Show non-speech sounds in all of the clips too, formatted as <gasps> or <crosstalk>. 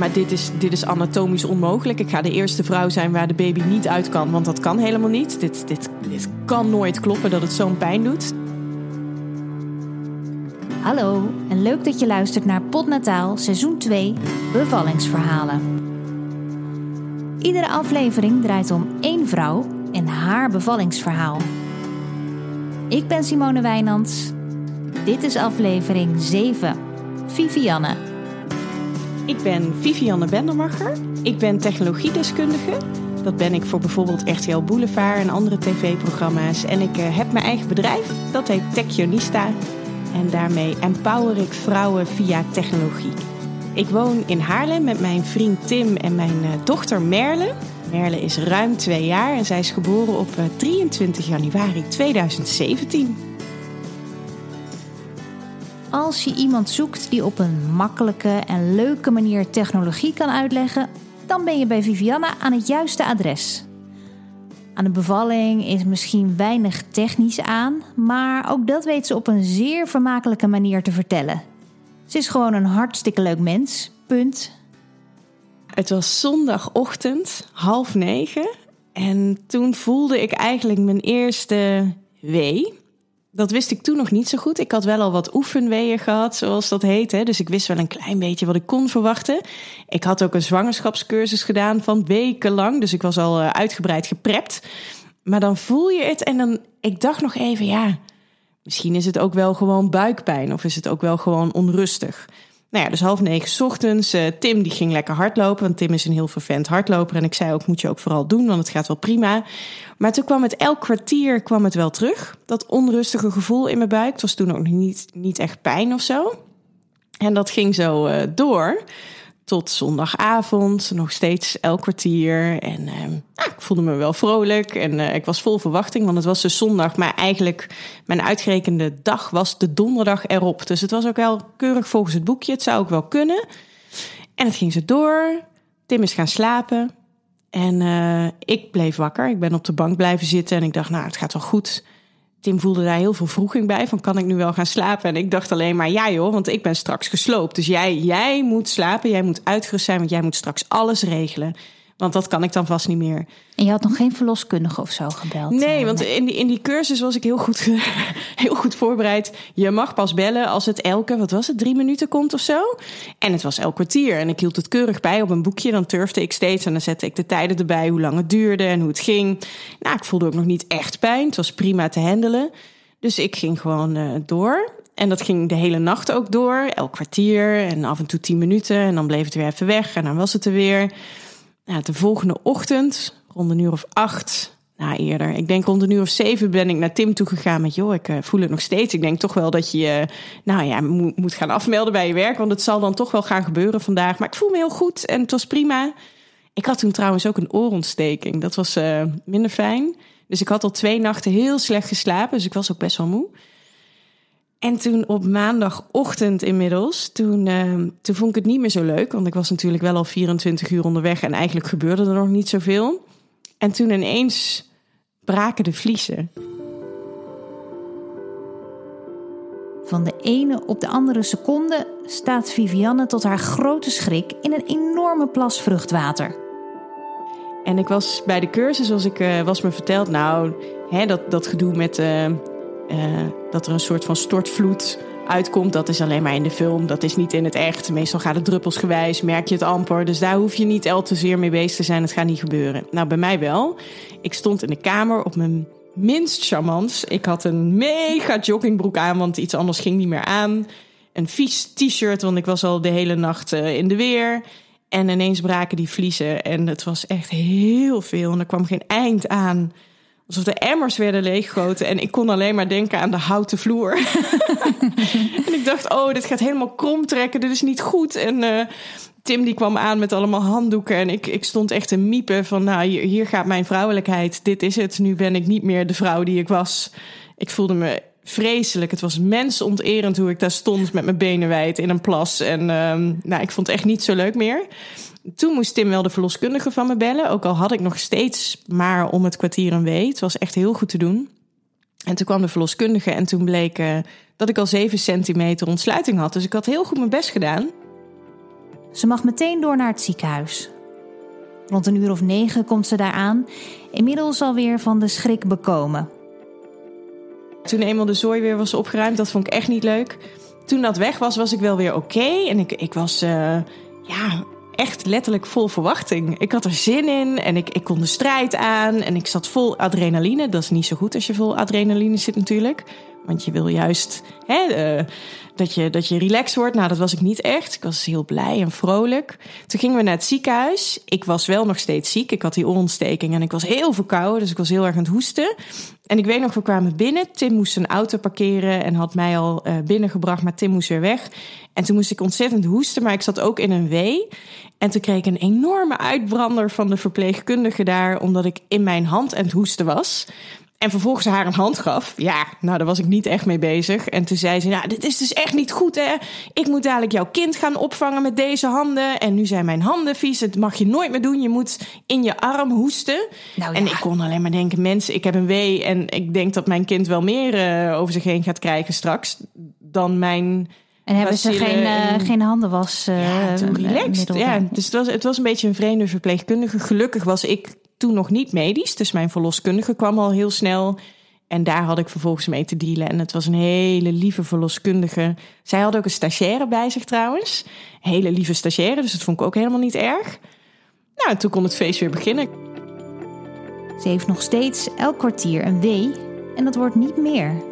maar dit is, dit is anatomisch onmogelijk. Ik ga de eerste vrouw zijn waar de baby niet uit kan, want dat kan helemaal niet. Dit, dit, dit kan nooit kloppen dat het zo'n pijn doet. Hallo en leuk dat je luistert naar Podnataal seizoen 2 Bevallingsverhalen. Iedere aflevering draait om één vrouw en haar bevallingsverhaal. Ik ben Simone Wijnands. Dit is aflevering 7. Vivianne. Ik ben Vivianne Bendermacher. Ik ben technologiedeskundige. Dat ben ik voor bijvoorbeeld RTL Boulevard en andere tv-programma's. En ik eh, heb mijn eigen bedrijf, dat heet Techionista. En daarmee empower ik vrouwen via technologie. Ik woon in Haarlem met mijn vriend Tim en mijn eh, dochter Merle. Merle is ruim twee jaar en zij is geboren op 23 eh, januari 2017. Als je iemand zoekt die op een makkelijke en leuke manier technologie kan uitleggen, dan ben je bij Vivianne aan het juiste adres. Aan de bevalling is misschien weinig technisch aan, maar ook dat weet ze op een zeer vermakelijke manier te vertellen. Ze is gewoon een hartstikke leuk mens. Punt. Het was zondagochtend, half negen. En toen voelde ik eigenlijk mijn eerste wee. Dat wist ik toen nog niet zo goed. Ik had wel al wat oefenweeën gehad, zoals dat heet. Hè? Dus ik wist wel een klein beetje wat ik kon verwachten. Ik had ook een zwangerschapscursus gedaan van wekenlang. Dus ik was al eh, uitgebreid geprept. Maar dan voel je het en dan... Ik dacht nog even, ja... Misschien is het ook wel gewoon buikpijn of is het ook wel gewoon onrustig. Nou ja, dus half negen ochtends. Uh, Tim die ging lekker hardlopen, want Tim is een heel vervent hardloper. En ik zei ook, moet je ook vooral doen, want het gaat wel prima. Maar toen kwam het elk kwartier kwam het wel terug. Dat onrustige gevoel in mijn buik. Het was toen ook niet, niet echt pijn of zo. En dat ging zo uh, door tot zondagavond, nog steeds elk kwartier. En uh, ik voelde me wel vrolijk en uh, ik was vol verwachting, want het was dus zondag. Maar eigenlijk, mijn uitgerekende dag was de donderdag erop. Dus het was ook wel keurig volgens het boekje. Het zou ook wel kunnen. En het ging zo door. Tim is gaan slapen. En uh, ik bleef wakker. Ik ben op de bank blijven zitten en ik dacht, nou, het gaat wel goed. Tim voelde daar heel veel vroeging bij. Van kan ik nu wel gaan slapen? En ik dacht alleen maar ja joh, want ik ben straks gesloopt. Dus jij, jij moet slapen, jij moet uitgerust zijn, want jij moet straks alles regelen. Want dat kan ik dan vast niet meer. En je had nog geen verloskundige of zo gebeld? Nee, eh, want in die, in die cursus was ik heel goed, <laughs> heel goed voorbereid. Je mag pas bellen als het elke, wat was het, drie minuten komt of zo. En het was elk kwartier. En ik hield het keurig bij op een boekje. Dan turfde ik steeds en dan zette ik de tijden erbij, hoe lang het duurde en hoe het ging. Nou, ik voelde ook nog niet echt pijn. Het was prima te handelen. Dus ik ging gewoon uh, door. En dat ging de hele nacht ook door. Elk kwartier en af en toe tien minuten. En dan bleef het weer even weg en dan was het er weer. Nou, de volgende ochtend, rond een uur of acht, nou eerder, ik denk rond een uur of zeven ben ik naar Tim toe gegaan met, joh, ik uh, voel het nog steeds. Ik denk toch wel dat je nou ja, moet, gaan afmelden bij je werk, want het zal dan toch wel gaan gebeuren vandaag. Maar ik voel me heel goed en het was prima. Ik had toen trouwens ook een oorontsteking. Dat was uh, minder fijn. Dus ik had al twee nachten heel slecht geslapen, dus ik was ook best wel moe. En toen op maandagochtend inmiddels, toen, uh, toen vond ik het niet meer zo leuk. Want ik was natuurlijk wel al 24 uur onderweg en eigenlijk gebeurde er nog niet zoveel. En toen ineens braken de vliezen. Van de ene op de andere seconde staat Vivianne tot haar grote schrik in een enorme plas vruchtwater. En ik was bij de cursus, zoals ik uh, was me verteld, nou, hè, dat, dat gedoe met uh, uh, dat er een soort van stortvloed uitkomt. Dat is alleen maar in de film. Dat is niet in het echt. Meestal gaat het druppelsgewijs, merk je het amper. Dus daar hoef je niet al te zeer mee bezig te zijn. Het gaat niet gebeuren. Nou, bij mij wel. Ik stond in de kamer op mijn minst charmant. Ik had een mega joggingbroek aan, want iets anders ging niet meer aan. Een vies t-shirt, want ik was al de hele nacht uh, in de weer. En ineens braken die vliezen. En het was echt heel veel. En er kwam geen eind aan. Alsof de emmers werden leeggegoten. En ik kon alleen maar denken aan de houten vloer. <laughs> en ik dacht, oh, dit gaat helemaal krom trekken. Dit is niet goed. En uh, Tim die kwam aan met allemaal handdoeken. En ik, ik stond echt te miepen van, nou, hier, hier gaat mijn vrouwelijkheid. Dit is het. Nu ben ik niet meer de vrouw die ik was. Ik voelde me vreselijk. Het was mensonterend hoe ik daar stond met mijn benen wijd in een plas. En um, nou, ik vond het echt niet zo leuk meer. Toen moest Tim wel de verloskundige van me bellen. Ook al had ik nog steeds maar om het kwartier een wee. Het was echt heel goed te doen. En toen kwam de verloskundige en toen bleek uh, dat ik al 7 centimeter ontsluiting had. Dus ik had heel goed mijn best gedaan. Ze mag meteen door naar het ziekenhuis. Rond een uur of negen komt ze daar aan, inmiddels alweer van de schrik bekomen. Toen eenmaal de zooi weer was opgeruimd, dat vond ik echt niet leuk. Toen dat weg was, was ik wel weer oké. En ik, ik was uh, ja, echt letterlijk vol verwachting. Ik had er zin in en ik, ik kon de strijd aan. En ik zat vol adrenaline. Dat is niet zo goed als je vol adrenaline zit natuurlijk. Want je wil juist hè, uh, dat, je, dat je relaxed wordt. Nou, dat was ik niet echt. Ik was heel blij en vrolijk. Toen gingen we naar het ziekenhuis. Ik was wel nog steeds ziek. Ik had die oorontsteking en ik was heel verkouden. Dus ik was heel erg aan het hoesten. En ik weet nog, we kwamen binnen. Tim moest zijn auto parkeren en had mij al uh, binnengebracht. Maar Tim moest weer weg. En toen moest ik ontzettend hoesten, maar ik zat ook in een wee. En toen kreeg ik een enorme uitbrander van de verpleegkundige daar, omdat ik in mijn hand aan het hoesten was. En vervolgens haar een hand gaf. Ja, nou, daar was ik niet echt mee bezig. En toen zei ze: Nou, dit is dus echt niet goed, hè? Ik moet dadelijk jouw kind gaan opvangen met deze handen. En nu zijn mijn handen vies. Dat mag je nooit meer doen. Je moet in je arm hoesten. Nou, ja. En ik kon alleen maar denken: Mensen, ik heb een wee. En ik denk dat mijn kind wel meer uh, over zich heen gaat krijgen straks. Dan mijn. En hebben ze geen, uh, geen handenwas? Uh, ja, relaxed. Ja, dus het was, het was een beetje een vreemde verpleegkundige. Gelukkig was ik toen nog niet medisch. Dus mijn verloskundige kwam al heel snel. En daar had ik vervolgens mee te dealen. En het was een hele lieve verloskundige. Zij had ook een stagiaire bij zich trouwens. Een hele lieve stagiaire, dus dat vond ik ook helemaal niet erg. Nou, en toen kon het feest weer beginnen. Ze heeft nog steeds elk kwartier een wee en dat wordt niet meer.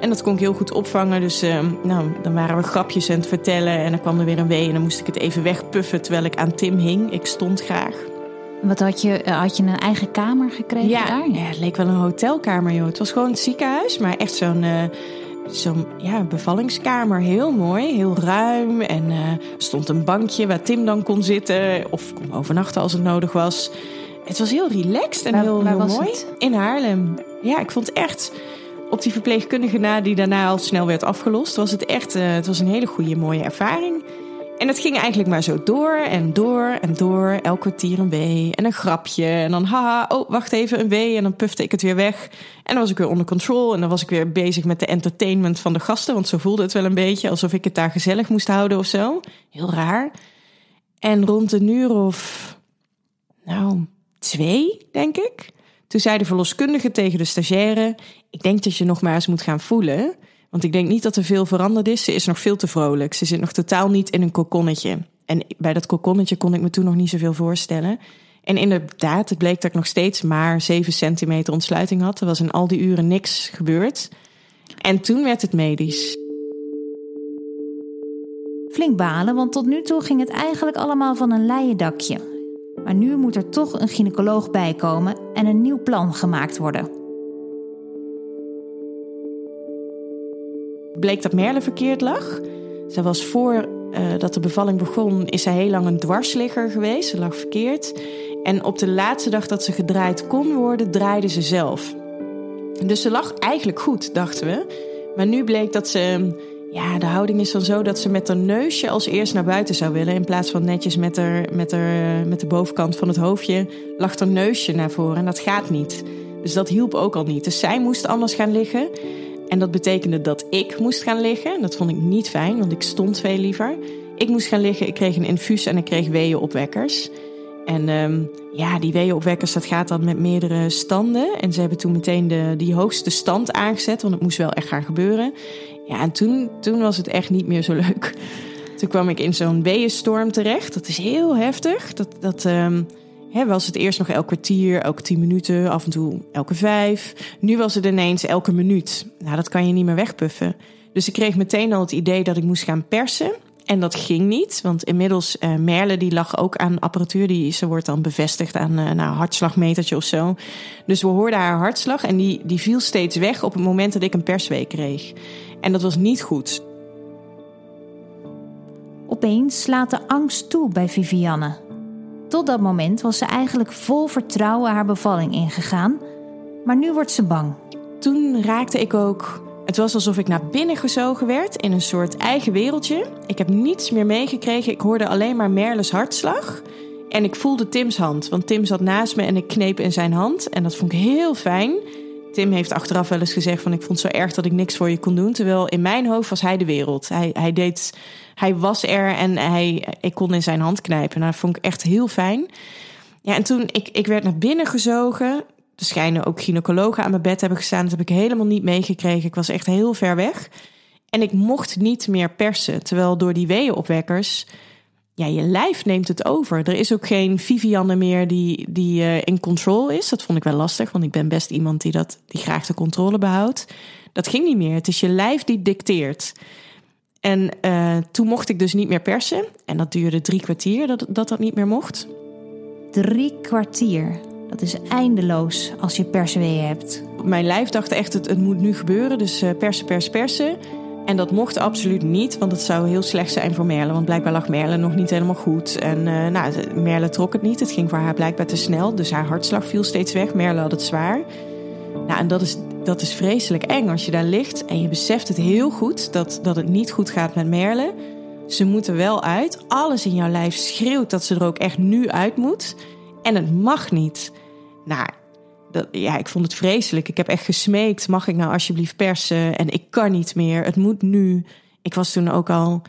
En dat kon ik heel goed opvangen. Dus uh, nou, dan waren we grapjes aan het vertellen. En dan kwam er weer een wee. En dan moest ik het even wegpuffen terwijl ik aan Tim hing. Ik stond graag. Wat had je? Eh, had je een eigen kamer gekregen ja, daar? Ja, het leek wel een hotelkamer, joh. Het was gewoon het ziekenhuis, maar echt zo'n uh, zo'n ja, bevallingskamer. Heel mooi, heel ruim. En uh, stond een bankje waar Tim dan kon zitten of kon overnachten als het nodig was. Het was heel relaxed en waar, heel, waar heel was mooi. Het? In Haarlem. Ja, ik vond het echt op die verpleegkundige na die daarna al snel werd afgelost, was het echt uh, het was een hele goede, mooie ervaring. En het ging eigenlijk maar zo door en door en door. Elk kwartier een wee en een grapje. En dan haha, oh wacht even, een wee. En dan pufte ik het weer weg. En dan was ik weer onder control. En dan was ik weer bezig met de entertainment van de gasten. Want zo voelde het wel een beetje alsof ik het daar gezellig moest houden of zo. Heel raar. En rond een uur of, nou, twee, denk ik. Toen zei de verloskundige tegen de stagiaire: Ik denk dat je nog maar eens moet gaan voelen. Want ik denk niet dat er veel veranderd is. Ze is nog veel te vrolijk. Ze zit nog totaal niet in een kokonnetje. En bij dat kokonnetje kon ik me toen nog niet zoveel voorstellen. En inderdaad, het bleek dat ik nog steeds maar 7 centimeter ontsluiting had. Er was in al die uren niks gebeurd. En toen werd het medisch. Flink balen, want tot nu toe ging het eigenlijk allemaal van een leien dakje. Maar nu moet er toch een gynaecoloog bij komen en een nieuw plan gemaakt worden. Bleek dat Merle verkeerd lag. Zij was voor uh, dat de bevalling begon, is zij heel lang een dwarsligger geweest. Ze lag verkeerd. En op de laatste dag dat ze gedraaid kon worden, draaide ze zelf. Dus ze lag eigenlijk goed, dachten we. Maar nu bleek dat ze. Ja, de houding is dan zo dat ze met haar neusje als eerst naar buiten zou willen. In plaats van netjes met, haar, met, haar, met de bovenkant van het hoofdje lag haar neusje naar voren. En dat gaat niet. Dus dat hielp ook al niet. Dus zij moest anders gaan liggen. En dat betekende dat ik moest gaan liggen. Dat vond ik niet fijn, want ik stond veel liever. Ik moest gaan liggen, ik kreeg een infuus en ik kreeg weeënopwekkers. En um, ja, die weeënopwekkers, dat gaat dan met meerdere standen. En ze hebben toen meteen de, die hoogste stand aangezet, want het moest wel echt gaan gebeuren. Ja, en toen, toen was het echt niet meer zo leuk. Toen kwam ik in zo'n weeënstorm terecht. Dat is heel heftig. Dat, dat, um, Was het eerst nog elk kwartier, elke tien minuten, af en toe elke vijf. Nu was het ineens elke minuut. Nou, dat kan je niet meer wegpuffen. Dus ik kreeg meteen al het idee dat ik moest gaan persen. En dat ging niet, want inmiddels uh, Merle die lag ook aan apparatuur. Die, ze wordt dan bevestigd aan uh, nou, een hartslagmetertje of zo. Dus we hoorden haar hartslag en die, die viel steeds weg op het moment dat ik een persweek kreeg. En dat was niet goed. Opeens slaat de angst toe bij Vivianne. Tot dat moment was ze eigenlijk vol vertrouwen haar bevalling ingegaan, maar nu wordt ze bang. Toen raakte ik ook. Het was alsof ik naar binnen gezogen werd in een soort eigen wereldje. Ik heb niets meer meegekregen. Ik hoorde alleen maar Merles hartslag. En ik voelde Tim's hand, want Tim zat naast me en ik kneep in zijn hand. En dat vond ik heel fijn. Tim heeft achteraf wel eens gezegd van ik vond het zo erg dat ik niks voor je kon doen. Terwijl in mijn hoofd was hij de wereld. Hij, hij, deed, hij was er en hij, ik kon in zijn hand knijpen. Nou, dat vond ik echt heel fijn. Ja, en toen ik, ik werd naar binnen gezogen. Er schijnen ook gynaecologen aan mijn bed hebben gestaan. Dat heb ik helemaal niet meegekregen. Ik was echt heel ver weg. En ik mocht niet meer persen. Terwijl door die weeënopwekkers ja, je lijf neemt het over. Er is ook geen Vivianne meer die, die uh, in control is. Dat vond ik wel lastig, want ik ben best iemand die, dat, die graag de controle behoudt. Dat ging niet meer. Het is je lijf die dicteert. En uh, toen mocht ik dus niet meer persen. En dat duurde drie kwartier dat dat, dat niet meer mocht. Drie kwartier. Dat is eindeloos als je persweeën hebt. Mijn lijf dacht echt, het, het moet nu gebeuren. Dus uh, persen, persen, persen. En dat mocht absoluut niet, want het zou heel slecht zijn voor Merle. Want blijkbaar lag Merle nog niet helemaal goed. En uh, nou, Merle trok het niet. Het ging voor haar blijkbaar te snel. Dus haar hartslag viel steeds weg. Merle had het zwaar. Nou, en dat is, dat is vreselijk eng als je daar ligt en je beseft het heel goed dat, dat het niet goed gaat met Merle. Ze moet er wel uit. Alles in jouw lijf schreeuwt dat ze er ook echt nu uit moet. En het mag niet. Nou, dat, ja, ik vond het vreselijk. Ik heb echt gesmeekt. Mag ik nou alsjeblieft persen? En ik kan niet meer. Het moet nu. Ik was toen ook al,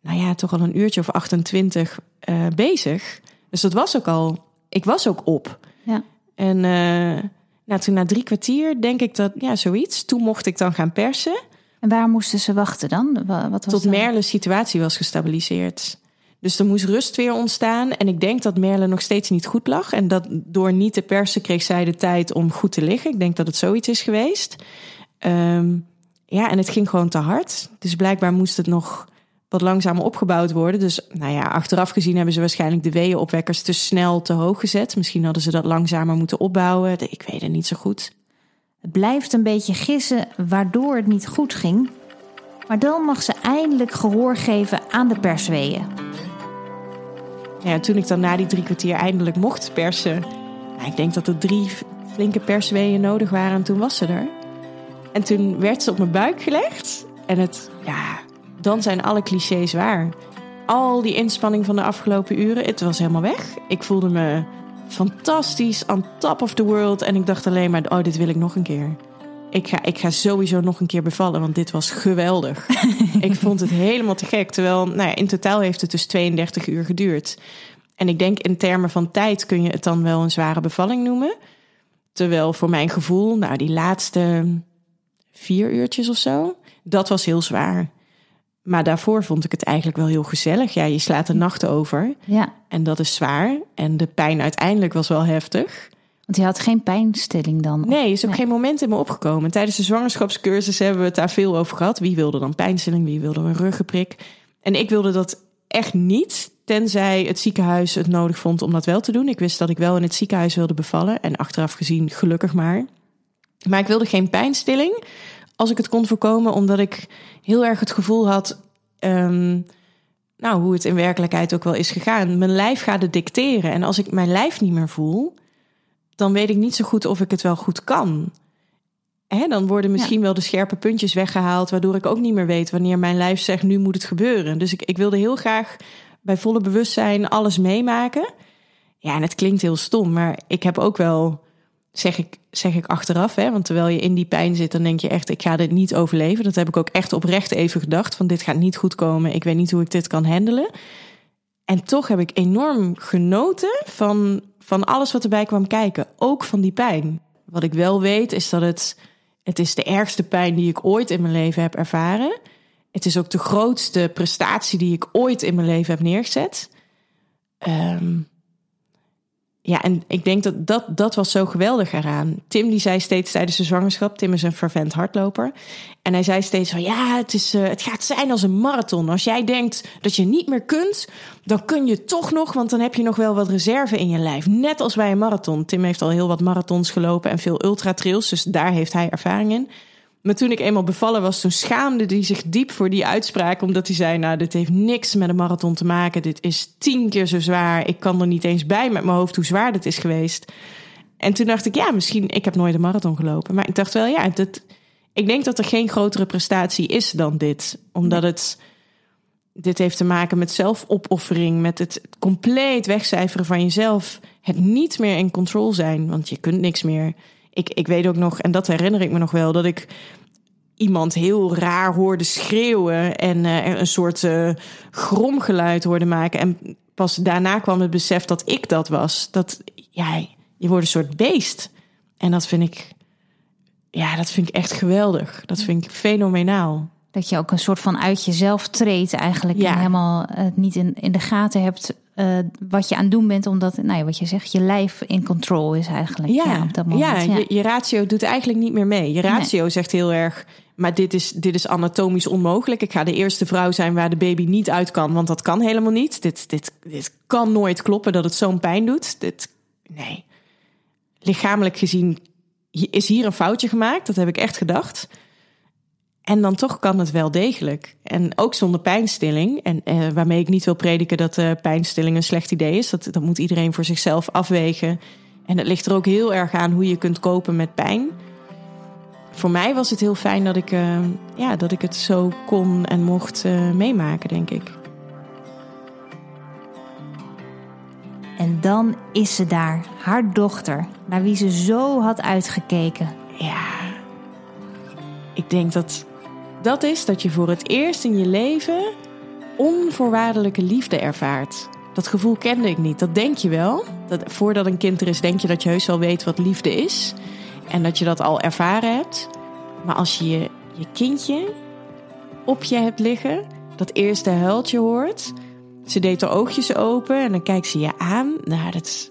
nou ja, toch al een uurtje of 28 uh, eh, bezig. Dus dat was ook al. Ik was ook op. Ja. En uh, nou, toen na drie kwartier denk ik dat, ja, zoiets. Toen mocht ik dan gaan persen. En waar moesten ze wachten dan? Wat was Tot Merle's situatie was gestabiliseerd. Dus er moest rust weer ontstaan. En ik denk dat Merle nog steeds niet goed lag. En dat door niet te persen kreeg zij de tijd om goed te liggen. Ik denk dat het zoiets is geweest. Um, ja, en het ging gewoon te hard. Dus blijkbaar moest het nog wat langzamer opgebouwd worden. Dus nou ja, achteraf gezien hebben ze waarschijnlijk de weeënopwekkers te snel te hoog gezet. Misschien hadden ze dat langzamer moeten opbouwen. Ik weet het niet zo goed. Het blijft een beetje gissen waardoor het niet goed ging. Maar dan mag ze eindelijk gehoor geven aan de persweeën. Ja, toen ik dan na die drie kwartier eindelijk mocht persen, ik denk dat er drie flinke persweeën nodig waren en toen was ze er. En toen werd ze op mijn buik gelegd en het, ja, dan zijn alle clichés waar. Al die inspanning van de afgelopen uren, het was helemaal weg. Ik voelde me fantastisch, on top of the world en ik dacht alleen maar, oh, dit wil ik nog een keer. Ik ga, ik ga sowieso nog een keer bevallen, want dit was geweldig. <laughs> ik vond het helemaal te gek. Terwijl, nou ja, in totaal heeft het dus 32 uur geduurd. En ik denk in termen van tijd kun je het dan wel een zware bevalling noemen. Terwijl voor mijn gevoel, nou, die laatste vier uurtjes of zo, dat was heel zwaar. Maar daarvoor vond ik het eigenlijk wel heel gezellig. Ja, je slaat de nacht over. Ja. En dat is zwaar. En de pijn uiteindelijk was wel heftig. Want je had geen pijnstilling dan? Nee, is ook geen moment in me opgekomen. Tijdens de zwangerschapscursus hebben we het daar veel over gehad. Wie wilde dan pijnstilling, wie wilde een ruggenprik? En ik wilde dat echt niet, tenzij het ziekenhuis het nodig vond om dat wel te doen. Ik wist dat ik wel in het ziekenhuis wilde bevallen en achteraf gezien gelukkig maar. Maar ik wilde geen pijnstilling als ik het kon voorkomen, omdat ik heel erg het gevoel had... Um, nou, hoe het in werkelijkheid ook wel is gegaan. Mijn lijf gaat het dicteren. En als ik mijn lijf niet meer voel, dan weet ik niet zo goed of ik het wel goed kan. Hè, dan worden misschien wel de scherpe puntjes weggehaald, waardoor ik ook niet meer weet wanneer mijn lijf zegt: nu moet het gebeuren. Dus ik, ik wilde heel graag bij volle bewustzijn alles meemaken. Ja, en het klinkt heel stom, maar ik heb ook wel, zeg ik, zeg ik achteraf, hè, want terwijl je in die pijn zit, dan denk je echt: ik ga dit niet overleven. Dat heb ik ook echt oprecht even gedacht: van dit gaat niet goed komen. Ik weet niet hoe ik dit kan handelen. En toch heb ik enorm genoten van van alles wat erbij kwam kijken. Ook van die pijn. Wat ik wel weet is dat het, het is de ergste pijn die ik ooit in mijn leven heb ervaren. Het is ook de grootste prestatie die ik ooit in mijn leven heb neergezet. Um, ja, en ik denk dat, dat dat was zo geweldig eraan. Tim die zei steeds tijdens de zwangerschap, Tim is een fervent hardloper. En hij zei steeds van ja, het, is, uh, het gaat zijn als een marathon. Als jij denkt dat je niet meer kunt, dan kun je toch nog, want dan heb je nog wel wat reserve in je lijf. Net als bij een marathon. Tim heeft al heel wat marathons gelopen en veel ultratrails, dus daar heeft hij ervaring in. Maar toen ik eenmaal bevallen was, toen schaamde hij zich diep voor die uitspraak. Omdat hij zei, nou, dit heeft niks met een marathon te maken. Dit is tien keer zo zwaar. Ik kan er niet eens bij met mijn hoofd hoe zwaar dit is geweest. En toen dacht ik, ja, misschien, ik heb nooit een marathon gelopen. Maar ik dacht wel, ja, ik denk dat er geen grotere prestatie is dan dit. Omdat het, dit heeft te maken met zelfopoffering, met het compleet wegcijferen van jezelf. Het niet meer in control zijn, want je kunt niks meer ik, ik weet ook nog, en dat herinner ik me nog wel, dat ik iemand heel raar hoorde schreeuwen en uh, een soort uh, gromgeluid hoorde maken. En pas daarna kwam het besef dat ik dat was. Dat ja, je wordt een soort beest. En dat vind ik, ja, dat vind ik echt geweldig. Dat vind ik fenomenaal. Dat je ook een soort van uit jezelf treedt eigenlijk. Ja. En helemaal uh, niet in, in de gaten hebt uh, wat je aan het doen bent. Omdat, nou ja, wat je zegt, je lijf in control is eigenlijk. Ja, ja op dat moment. Ja, ja. Je, je, ratio doet eigenlijk niet meer mee. Je ratio nee. zegt heel erg, maar dit is, dit is anatomisch onmogelijk. Ik ga de eerste vrouw zijn waar de baby niet uit kan, want dat kan helemaal niet. Dit, dit, dit kan nooit kloppen dat het zo'n pijn doet. Dit, nee. Lichamelijk gezien is hier een foutje gemaakt. Dat heb ik echt gedacht. En dan toch kan het wel degelijk. En ook zonder pijnstilling. En eh, waarmee ik niet wil prediken dat uh, pijnstilling een slecht idee is. Dat, dat moet iedereen voor zichzelf afwegen. En het ligt er ook heel erg aan hoe je kunt kopen met pijn. Voor mij was het heel fijn dat ik, uh, ja, dat ik het zo kon en mocht uh, meemaken, denk ik. En dan is ze daar, haar dochter, naar wie ze zo had uitgekeken. Ja, ik denk dat dat is dat je voor het eerst in je leven onvoorwaardelijke liefde ervaart. Dat gevoel kende ik niet. Dat denk je wel. Dat voordat een kind er is, denk je dat je heus wel weet wat liefde is. En dat je dat al ervaren hebt. Maar als je je, je kindje op je hebt liggen, dat eerste huiltje hoort. Ze deed haar oogjes open en dan kijkt ze je aan. Nou, is,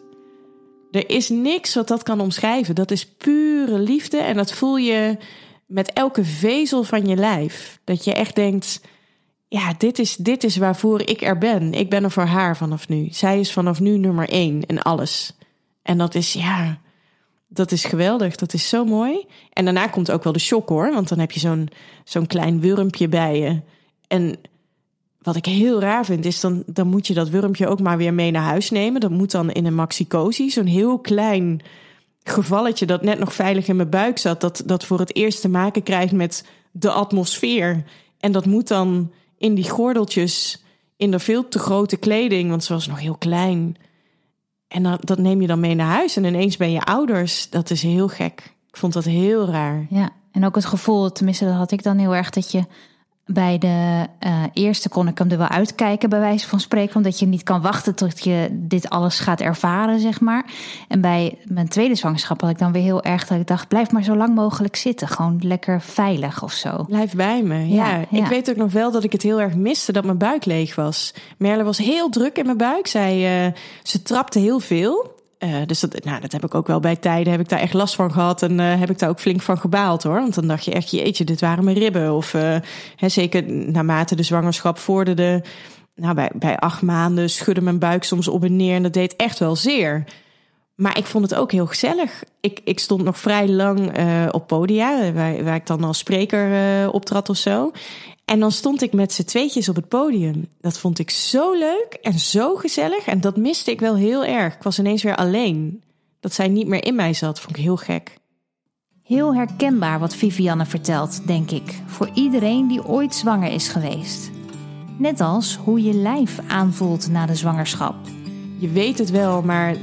er is niks wat dat kan omschrijven. Dat is pure liefde en dat voel je met elke vezel van je lijf. Dat je echt denkt: ja, dit is, dit is waarvoor ik er ben. Ik ben er voor haar vanaf nu. Zij is vanaf nu nummer één in alles. En dat is, ja, dat is geweldig. Dat is zo mooi. En daarna komt ook wel de shock hoor. Want dan heb je zo'n zo'n klein wurmpje bij je. En wat ik heel raar vind, is dan, dan moet je dat wurmpje ook maar weer mee naar huis nemen. Dat moet dan in een maxicosi, zo'n heel klein gevalletje dat net nog veilig in mijn buik zat, dat, dat voor het eerst te maken krijgt met de atmosfeer. En dat moet dan in die gordeltjes, in de veel te grote kleding, want ze was nog heel klein. En dat, dat neem je dan mee naar huis en ineens ben je ouders. Dat is heel gek. Ik vond dat heel raar. Ja, en ook het gevoel, tenminste dat had ik dan heel erg, dat je bij de uh, eerste kon ik hem er wel uitkijken, bij wijze van spreken, omdat je niet kan wachten tot je dit alles gaat ervaren, zeg maar. En bij mijn tweede zwangerschap had ik dan weer heel erg dat ik dacht: blijf maar zo lang mogelijk zitten, gewoon lekker veilig of zo. Blijf bij me. Ja, ja. ik weet ook nog wel dat ik het heel erg miste dat mijn buik leeg was. Merle was heel druk in mijn buik. Zij, uh, ze trapte heel veel. Uh, dus dat, nou, dat heb ik ook wel bij tijden, heb ik daar echt last van gehad. En uh, heb ik daar ook flink van gebaald hoor. Want dan dacht je echt, jeetje, dit waren mijn ribben. Of uh, hè, zeker naarmate de zwangerschap vorderde. Nou, bij, bij acht maanden schudde mijn buik soms op en neer. En dat deed echt wel zeer. Maar ik vond het ook heel gezellig. Ik, ik stond nog vrij lang op podia, waar, waar ik dan als spreker optrad of zo. En dan stond ik met z'n tweetjes op het podium. Dat vond ik zo leuk en zo gezellig. En dat miste ik wel heel erg. Ik was ineens weer alleen. Dat zij niet meer in mij zat, vond ik heel gek. Heel herkenbaar wat Vivianne vertelt, denk ik. Voor iedereen die ooit zwanger is geweest. Net als hoe je lijf aanvoelt na de zwangerschap. Je weet het wel, maar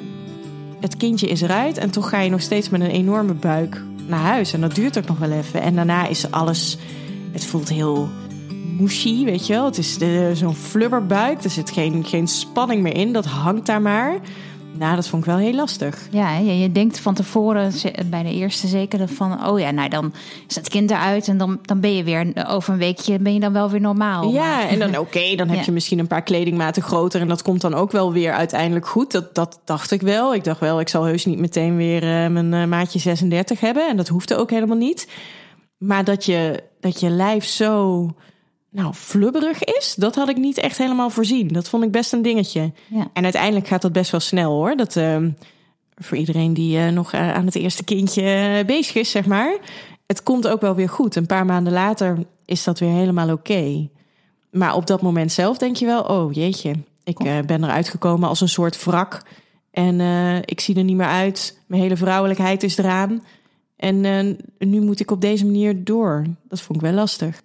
het kindje is eruit en toch ga je nog steeds met een enorme buik naar huis. En dat duurt ook nog wel even. En daarna is alles. Het voelt heel mushy, weet je wel. Het is zo'n flubberbuik. Er zit geen, geen spanning meer in. Dat hangt daar maar. Nou, dat vond ik wel heel lastig. Ja, je, je denkt van tevoren, bij de eerste zeker, van... oh ja, nou dan is het kind eruit en dan, dan ben je weer... over een weekje ben je dan wel weer normaal. Ja, en dan oké, dan heb je misschien een paar kledingmaten groter... en dat komt dan ook wel weer uiteindelijk goed. Dat, dat dacht ik wel. Ik dacht wel, ik zal heus niet meteen weer uh, mijn uh, maatje 36 hebben. En dat hoefde ook helemaal niet. Maar dat je, dat je lijf zo nou, flubberig is, dat had ik niet echt helemaal voorzien. Dat vond ik best een dingetje. Ja. En uiteindelijk gaat dat best wel snel hoor. Dat uh, voor iedereen die uh, nog uh, aan het eerste kindje bezig is, zeg maar. Het komt ook wel weer goed. Een paar maanden later is dat weer helemaal oké. Okay. Maar op dat moment zelf denk je wel, oh jeetje, ik ben eruit gekomen als een soort wrak. En ik zie er niet meer uit. Mijn hele vrouwelijkheid is eraan. En nu moet ik op deze manier door. Dat vond ik wel lastig.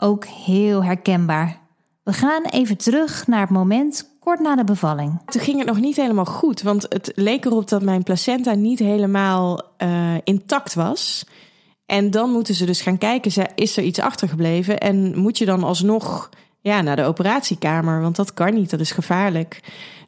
Ook heel herkenbaar. We gaan even terug naar het moment kort na de bevalling. Toen ging het nog niet helemaal goed, want het leek erop dat mijn placenta niet helemaal uh, intact was. En dan moeten ze dus gaan kijken, is er iets achtergebleven? En moet je dan alsnog ja, naar de operatiekamer? Want dat kan niet, dat is gevaarlijk.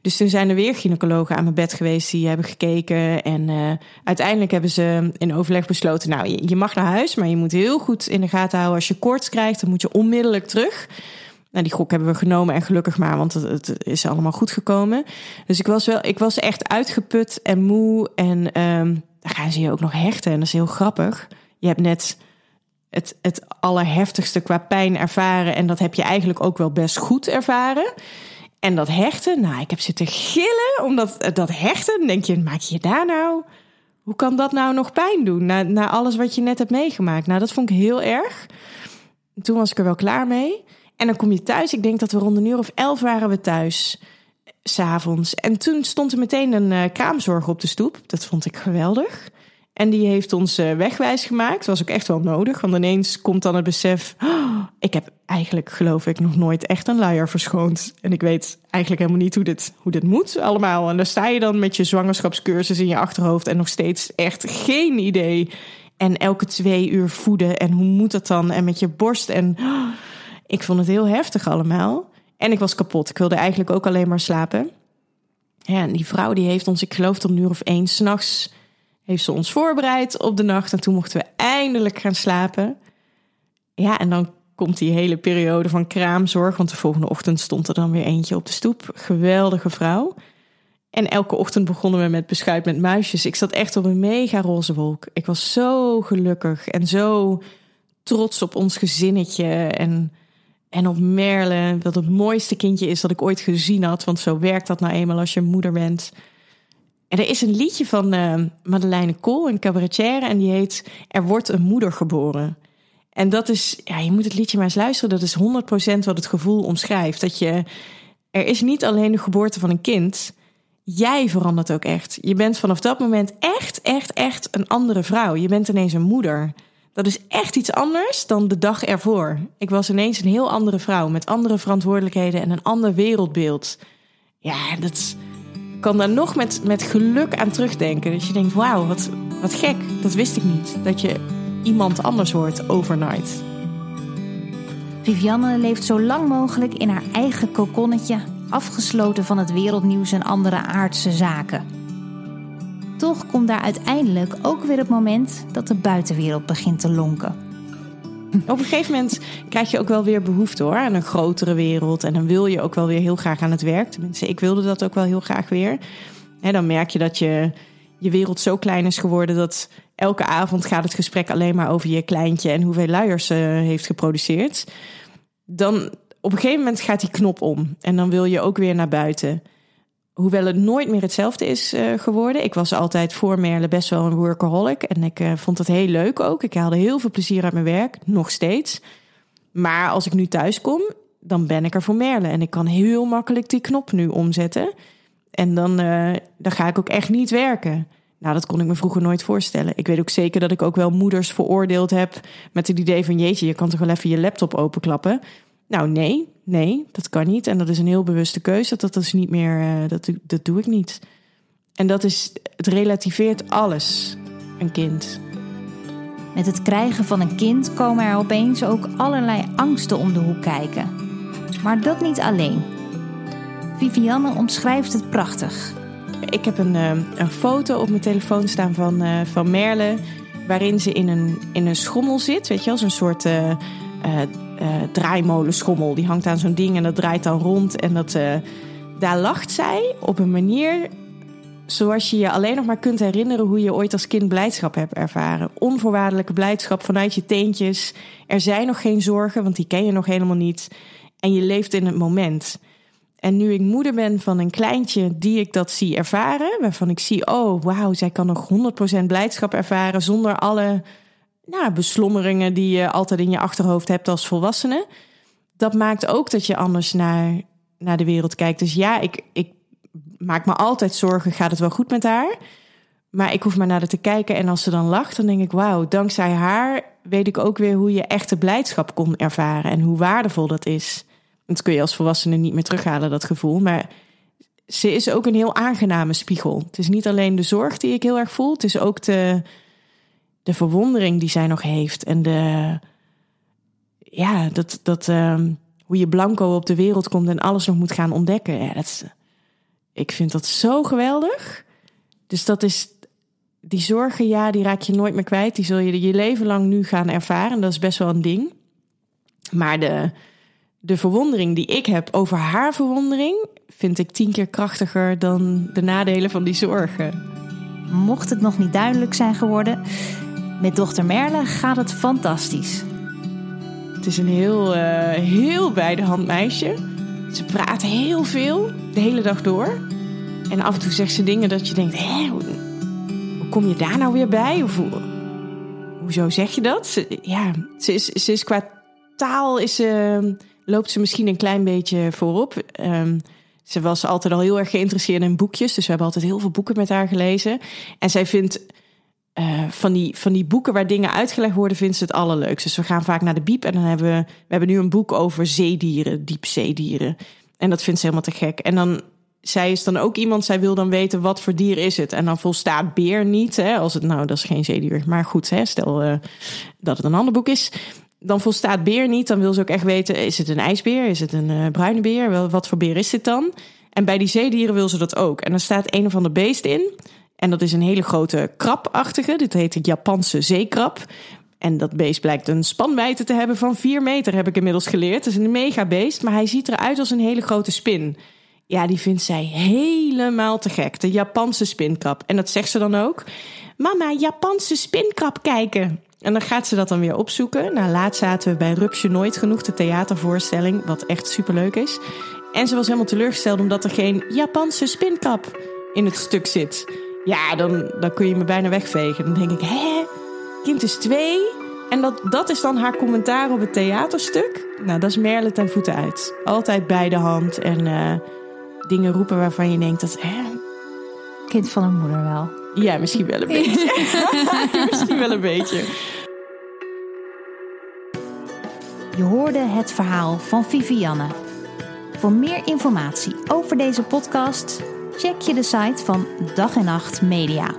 Dus toen zijn er weer gynaecologen aan mijn bed geweest die hebben gekeken. En uh, uiteindelijk hebben ze in overleg besloten: Nou, je, mag naar huis, maar je moet heel goed in de gaten houden. Als je koorts krijgt, dan moet je onmiddellijk terug. Nou, die gok hebben we genomen en gelukkig maar, want het, is allemaal goed gekomen. Dus ik was wel, ik was echt uitgeput en moe. En um, daar gaan ze je ook nog hechten. En dat is heel grappig. Je hebt net het, het allerheftigste qua pijn ervaren. En dat heb je eigenlijk ook wel best goed ervaren. En dat hechten, nou, ik heb zitten gillen. Omdat dat hechten, denk je, maak je daar nou... Hoe kan dat nou nog pijn doen na, na alles wat je net hebt meegemaakt? Nou, dat vond ik heel erg. Toen was ik er wel klaar mee. En dan kom je thuis. Ik denk dat we rond een uur of elf waren we thuis. S'avonds. En toen stond er meteen een uh, kraamzorg op de stoep. Dat vond ik geweldig. En die heeft ons wegwijs gemaakt. Dat was ook echt wel nodig. Want ineens komt dan het besef... Oh, ik heb eigenlijk, geloof ik, nog nooit echt een luier verschoond. En ik weet eigenlijk helemaal niet hoe dit, hoe dit moet allemaal. En dan sta je dan met je zwangerschapscursus in je achterhoofd... en nog steeds echt geen idee. En elke twee uur voeden. En hoe moet dat dan? En met je borst. En <gasps> ik vond het heel heftig allemaal. En ik was kapot. Ik wilde eigenlijk ook alleen maar slapen. Ja, en die vrouw die heeft ons, ik geloof tot een uur of één s'nachts heeft ze ons voorbereid op de nacht. En toen mochten we eindelijk gaan slapen. Ja, en dan komt die hele periode van kraamzorg. Want de volgende ochtend stond er dan weer eentje op de stoep. Geweldige vrouw. En elke ochtend begonnen we met beschuit met muisjes. Ik zat echt op een mega roze wolk. Ik was zo gelukkig en zo trots op ons gezinnetje. En, en op Merle, dat het mooiste kindje is dat ik ooit gezien had. Want zo werkt dat nou eenmaal als je moeder bent. En er is een liedje van uh, Madeleine Kool, een cabaretière, en die heet Er wordt een moeder geboren. En dat is, ja, je moet het liedje maar eens luisteren, dat is 100% wat het gevoel omschrijft. Dat je, er is niet alleen de geboorte van een kind, jij verandert ook echt. Je bent vanaf dat moment echt, echt, echt een andere vrouw. Je bent ineens een moeder. Dat is echt iets anders dan de dag ervoor. Ik was ineens een heel andere vrouw met andere verantwoordelijkheden en een ander wereldbeeld. Ja, dat kan daar nog met, met geluk aan terugdenken. Dat je denkt, wauw, wat, wat gek. Dat wist ik niet. Dat je iemand anders wordt overnight. Vivianne leeft zo lang mogelijk in haar eigen kokonnetje, afgesloten van het wereldnieuws en andere aardse zaken. Toch komt daar uiteindelijk ook weer het moment dat de buitenwereld begint te lonken. Op een gegeven moment krijg je ook wel weer behoefte hoor aan een grotere wereld. En dan wil je ook wel weer heel graag aan het werk. Tenminste, ik wilde dat ook wel heel graag weer. En dan merk je dat je, je wereld zo klein is geworden dat elke avond gaat het gesprek alleen maar over je kleintje en hoeveel luiers ze heeft geproduceerd. Dan op een gegeven moment gaat die knop om. En dan wil je ook weer naar buiten. Hoewel het nooit meer hetzelfde is uh, geworden. Ik was altijd voor Merle best wel een workaholic. En ik uh, vond het heel leuk ook. Ik haalde heel veel plezier uit mijn werk, nog steeds. Maar als ik nu thuis kom, dan ben ik er voor Merle. En ik kan heel makkelijk die knop nu omzetten. En dan, uh, dan ga ik ook echt niet werken. Nou, dat kon ik me vroeger nooit voorstellen. Ik weet ook zeker dat ik ook wel moeders veroordeeld heb met het idee van jeetje, je kan toch wel even je laptop openklappen. Nou, nee, nee, dat kan niet. En dat is een heel bewuste keuze. Dat, dat is niet meer, uh, dat, dat doe ik niet. En dat is, het relativeert alles, een kind. Met het krijgen van een kind komen er opeens ook allerlei angsten om de hoek kijken. Maar dat niet alleen. Vivianne omschrijft het prachtig. Ik heb een, uh, een foto op mijn telefoon staan van, uh, van Merle. Waarin ze in een, in een schommel zit. Weet je, als een soort uh, draaimolenschommel. Die hangt aan zo'n ding en dat draait dan rond. En dat, daar lacht zij op een manier zoals je je alleen nog maar kunt herinneren hoe je ooit als kind blijdschap hebt ervaren. Onvoorwaardelijke blijdschap vanuit je teentjes. Er zijn nog geen zorgen, want die ken je nog helemaal niet. En je leeft in het moment. En nu ik moeder ben van een kleintje die ik dat zie ervaren, waarvan ik zie, oh wauw, zij kan nog 100% blijdschap ervaren zonder alle nou, beslommeringen die je altijd in je achterhoofd hebt als volwassene. Dat maakt ook dat je anders naar, naar de wereld kijkt. Dus ja, ik, ik maak me altijd zorgen, gaat het wel goed met haar? Maar ik hoef maar naar haar te kijken en als ze dan lacht, dan denk ik, wauw, dankzij haar weet ik ook weer hoe je echte blijdschap kon ervaren en hoe waardevol dat is. Dat kun je als volwassene niet meer terughalen, dat gevoel. Maar ze is ook een heel aangename spiegel. Het is niet alleen de zorg die ik heel erg voel, het is ook de, de verwondering die zij nog heeft. En de, ja, dat, dat, ehm, hoe je blanco op de wereld komt en alles nog moet gaan ontdekken. Ja, dat ik vind dat zo geweldig. Dus dat is, die zorgen, ja, die raak je nooit meer kwijt. Die zul je je leven lang nu gaan ervaren. Dat is best wel een ding. Maar de, de verwondering die ik heb over haar verwondering, vind ik tien keer krachtiger dan de nadelen van die zorgen. Mocht het nog niet duidelijk zijn geworden, met dochter Merle gaat het fantastisch. Het is een heel, uh, heel bij de hand meisje. Ze praat heel veel, de hele dag door. En af en toe zegt ze dingen dat je denkt, hé, hoe, hoe kom je daar nou weer bij? Of hoe, hoezo zeg je dat? Ze, ja, ze is, ze is qua taal is, ze loopt ze misschien een klein beetje voorop. Um, ze was altijd al heel erg geïnteresseerd in boekjes. Dus we hebben altijd heel veel boeken met haar gelezen. En zij vindt uh, van, die, van die boeken waar dingen uitgelegd worden, vindt ze het allerleukste. Dus we gaan vaak naar de biep en dan hebben we, we hebben nu een boek over zeedieren, diepzeedieren. En dat vindt ze helemaal te gek. En dan, zij is dan ook iemand, zij wil dan weten wat voor dier is het. En dan volstaat beer niet, hè, als het, nou dat is geen zeedier. Maar goed, hè, stel uh, dat het een ander boek is dan volstaat beer niet. Dan wil ze ook echt weten: is het een ijsbeer? Is het een uh, bruine beer? Wel, wat voor beer is dit dan? En bij die zeedieren wil ze dat ook. En er staat een of ander beest in. En dat is een hele grote krabachtige. Dit heet het Japanse zeekrab. En dat beest blijkt een spanwijdte te hebben van 4 meter, heb ik inmiddels geleerd. Het is een mega beest, maar hij ziet eruit als een hele grote spin. Ja, die vindt zij helemaal te gek. De Japanse spinkrab. En dat zegt ze dan ook. Mama, Japanse spinkrab kijken. En dan gaat ze dat dan weer opzoeken. Nou, laatst zaten we bij Rupsje Nooit Genoeg, de theatervoorstelling, wat echt superleuk is. En ze was helemaal teleurgesteld omdat er geen Japanse spinkap in het stuk zit. Ja, dan, dan kun je me bijna wegvegen. Dan denk ik, hè? Kind is twee. En dat, dat is dan haar commentaar op het theaterstuk. Nou, dat is Merle ten voeten uit. Altijd bij de hand en uh, dingen roepen waarvan je denkt dat... Hè? Kind van een moeder wel. Ja, misschien wel een <laughs> beetje. <laughs> misschien wel een beetje. Je hoorde het verhaal van Vivianne. Voor meer informatie over deze podcast, check je de site van Dag en Nacht Media.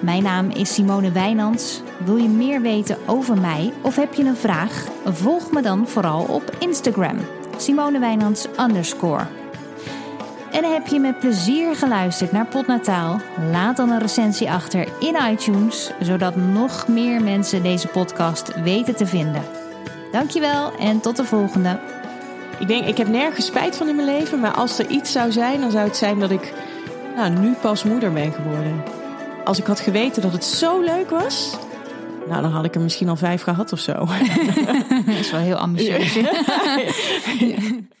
Mijn naam is Simone Wijnands. Wil je meer weten over mij of heb je een vraag? Volg me dan vooral op Instagram. Simone Wijnands underscore. En heb je met plezier geluisterd naar Potnataal? Laat dan een recensie achter in iTunes, zodat nog meer mensen deze podcast weten te vinden. Dankjewel en tot de volgende. Ik denk, ik heb nergens spijt van in mijn leven, maar als er iets zou zijn, dan zou het zijn dat ik nou, nu pas moeder ben geworden. Als ik had geweten dat het zo leuk was, nou, dan had ik er misschien al vijf gehad of zo. <laughs> dat is wel heel ambitieus. <laughs>